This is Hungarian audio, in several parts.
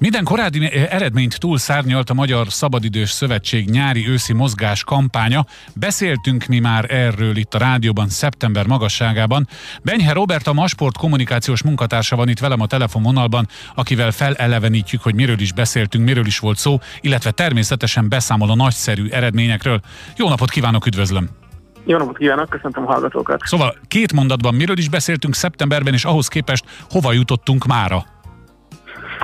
Minden korábbi eredményt túlszárnyalt a Magyar Szabadidős Szövetség nyári-őszi mozgás kampánya. Beszéltünk mi már erről itt a rádióban szeptember magasságában. Benyhe Robert a Masport kommunikációs munkatársa van itt velem a telefonvonalban, akivel felelevenítjük, hogy miről is beszéltünk, miről is volt szó, illetve természetesen beszámol a nagyszerű eredményekről. Jó napot kívánok, üdvözlöm! Jó napot kívánok, köszöntöm a hallgatókat! Szóval két mondatban miről is beszéltünk szeptemberben, és ahhoz képest hova jutottunk mára?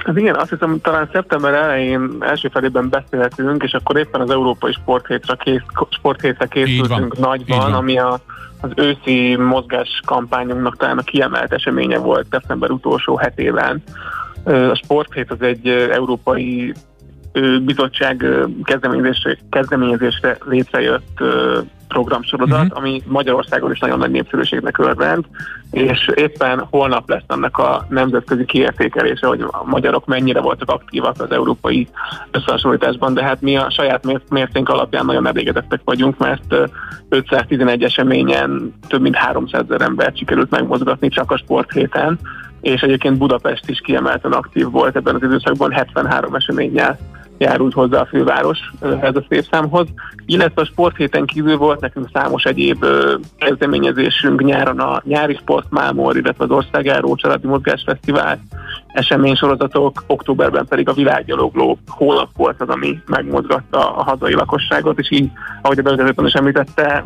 Hát igen, azt hiszem, talán szeptember elején első felében beszélhetünk, és akkor éppen az Európai Sporthétre, kész, sporthétre készültünk nagyban, ami a, az őszi mozgás kampányunknak talán a kiemelt eseménye volt szeptember utolsó hetében. A sporthét az egy európai bizottság kezdeményezésre, kezdeményezésre létrejött programsorozat, uh-huh. ami Magyarországon is nagyon nagy népszerűségnek örvend, és éppen holnap lesz annak a nemzetközi kiértékelése, hogy a magyarok mennyire voltak aktívak az európai összehasonlításban, de hát mi a saját mércénk alapján nagyon elégedettek vagyunk, mert 511 eseményen több mint 300 ezer embert sikerült megmozgatni csak a sporthéten, és egyébként Budapest is kiemelten aktív volt ebben az időszakban 73 eseménnyel járult hozzá a főváros ez a szép számhoz, illetve a sporthéten kívül volt nekünk számos egyéb kezdeményezésünk nyáron a nyári sportmámor, illetve az országjáró családi mozgásfesztivál, eseménysorozatok, októberben pedig a világgyalogló hónap volt az, ami megmozgatta a hazai lakosságot, és így, ahogy a bevezetőben is említette,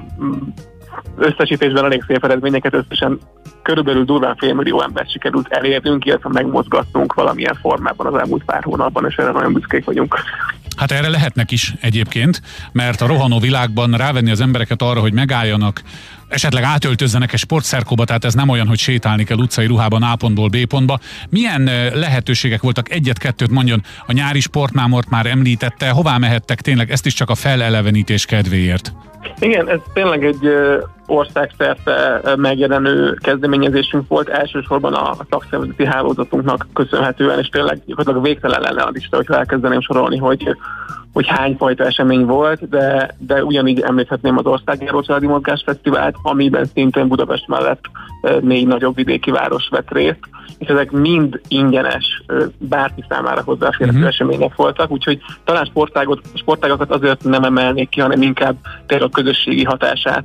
összesítésben elég szép eredményeket, összesen körülbelül durván félmillió embert sikerült elérnünk, illetve megmozgattunk valamilyen formában az elmúlt pár hónapban, és erre nagyon büszkék vagyunk. Hát erre lehetnek is egyébként, mert a rohanó világban rávenni az embereket arra, hogy megálljanak, esetleg átöltözzenek egy sportszerkóba, tehát ez nem olyan, hogy sétálni kell utcai ruhában A pontból B pontba. Milyen lehetőségek voltak? Egyet-kettőt mondjon, a nyári sportmámort már említette, hová mehettek tényleg, ezt is csak a felelevenítés kedvéért? Igen, ez tényleg egy országszerte megjelenő kezdeményezésünk volt, elsősorban a szakszervezeti hálózatunknak köszönhetően, és tényleg gyakorlatilag végtelen lenne a lista, hogyha elkezdeném sorolni, hogy, hogy hány fajta esemény volt, de, de ugyanígy említhetném az Országjáró Családi Mozgás Fesztivált, amiben szintén Budapest mellett négy nagyobb vidéki város vett részt, és ezek mind ingyenes, bárki számára hozzáférhető uh-huh. események voltak, úgyhogy talán sportágot, sportágokat azért nem emelnék ki, hanem inkább tényleg a közösségi hatását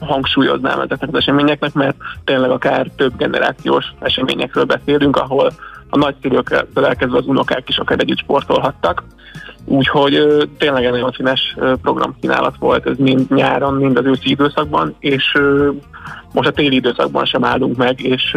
hangsúlyoznám ezeknek az eseményeknek, mert tényleg akár több generációs eseményekről beszélünk, ahol a nagyszülőktől elkezdve az unokák is akár együtt sportolhattak. Úgyhogy tényleg egy nagyon színes programkínálat volt ez mind nyáron, mind az őszi időszakban, és most a téli időszakban sem állunk meg, és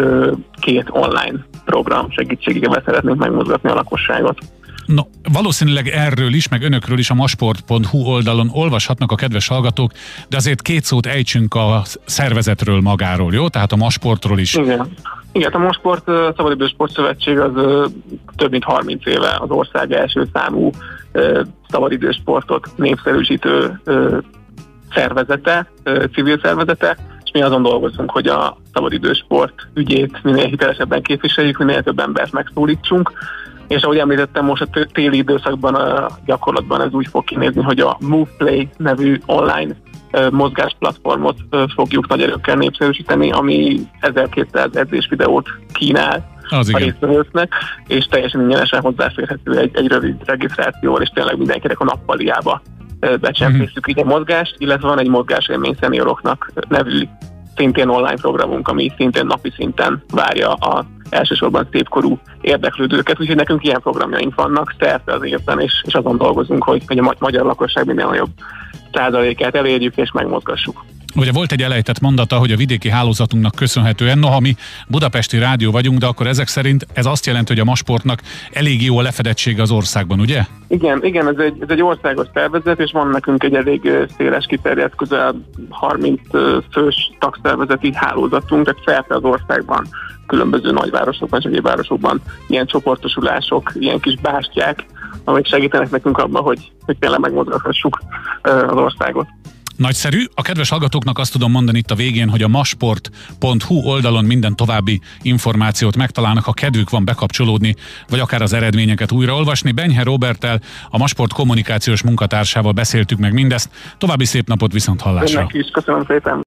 két online program segítségével szeretnénk megmozgatni a lakosságot. No, valószínűleg erről is, meg önökről is a masport.hu oldalon olvashatnak a kedves hallgatók, de azért két szót ejtsünk a szervezetről magáról, jó? Tehát a masportról is. Igen. Igen, a Mosport Szabadidős Sportszövetség az több mint 30 éve az ország első számú szabadidős sportot népszerűsítő szervezete, civil szervezete, és mi azon dolgozunk, hogy a szabadidős sport ügyét minél hitelesebben képviseljük, minél több embert megszólítsunk, és ahogy említettem, most a téli időszakban a gyakorlatban ez úgy fog kinézni, hogy a MovePlay nevű online mozgásplatformot fogjuk nagy erőkkel népszerűsíteni, ami 1200 edzés videót kínál az a résztvevőknek, és teljesen ingyenesen hozzáférhető egy, egy rövid regisztrációval, és tényleg mindenkinek a nappaliába becsempészük uh-huh. így a mozgást, illetve van egy mozgásélmény szenioroknak nevű szintén online programunk, ami szintén napi szinten várja a elsősorban szépkorú érdeklődőket, úgyhogy nekünk ilyen programjaink vannak szerte az évben, és, és azon dolgozunk, hogy, hogy a magyar lakosság minél nagyobb százalékát elérjük és megmozgassuk. Ugye volt egy elejtett mondata, hogy a vidéki hálózatunknak köszönhetően, noha mi budapesti rádió vagyunk, de akkor ezek szerint ez azt jelenti, hogy a masportnak elég jó a lefedettsége az országban, ugye? Igen, igen, ez egy, ez egy országos szervezet, és van nekünk egy elég széles kiterjedt, közel 30 fős tagszervezeti hálózatunk, tehát szerte az országban különböző nagyvárosokban és egyéb városokban ilyen csoportosulások, ilyen kis bástyák, amik segítenek nekünk abban, hogy, hogy tényleg megmozgathassuk az országot. Nagyszerű. A kedves hallgatóknak azt tudom mondani itt a végén, hogy a masport.hu oldalon minden további információt megtalálnak, ha kedvük van bekapcsolódni, vagy akár az eredményeket újraolvasni. Benyhe Robertel, a Masport kommunikációs munkatársával beszéltük meg mindezt. További szép napot viszont hallásra. Önnek is, köszönöm szépen.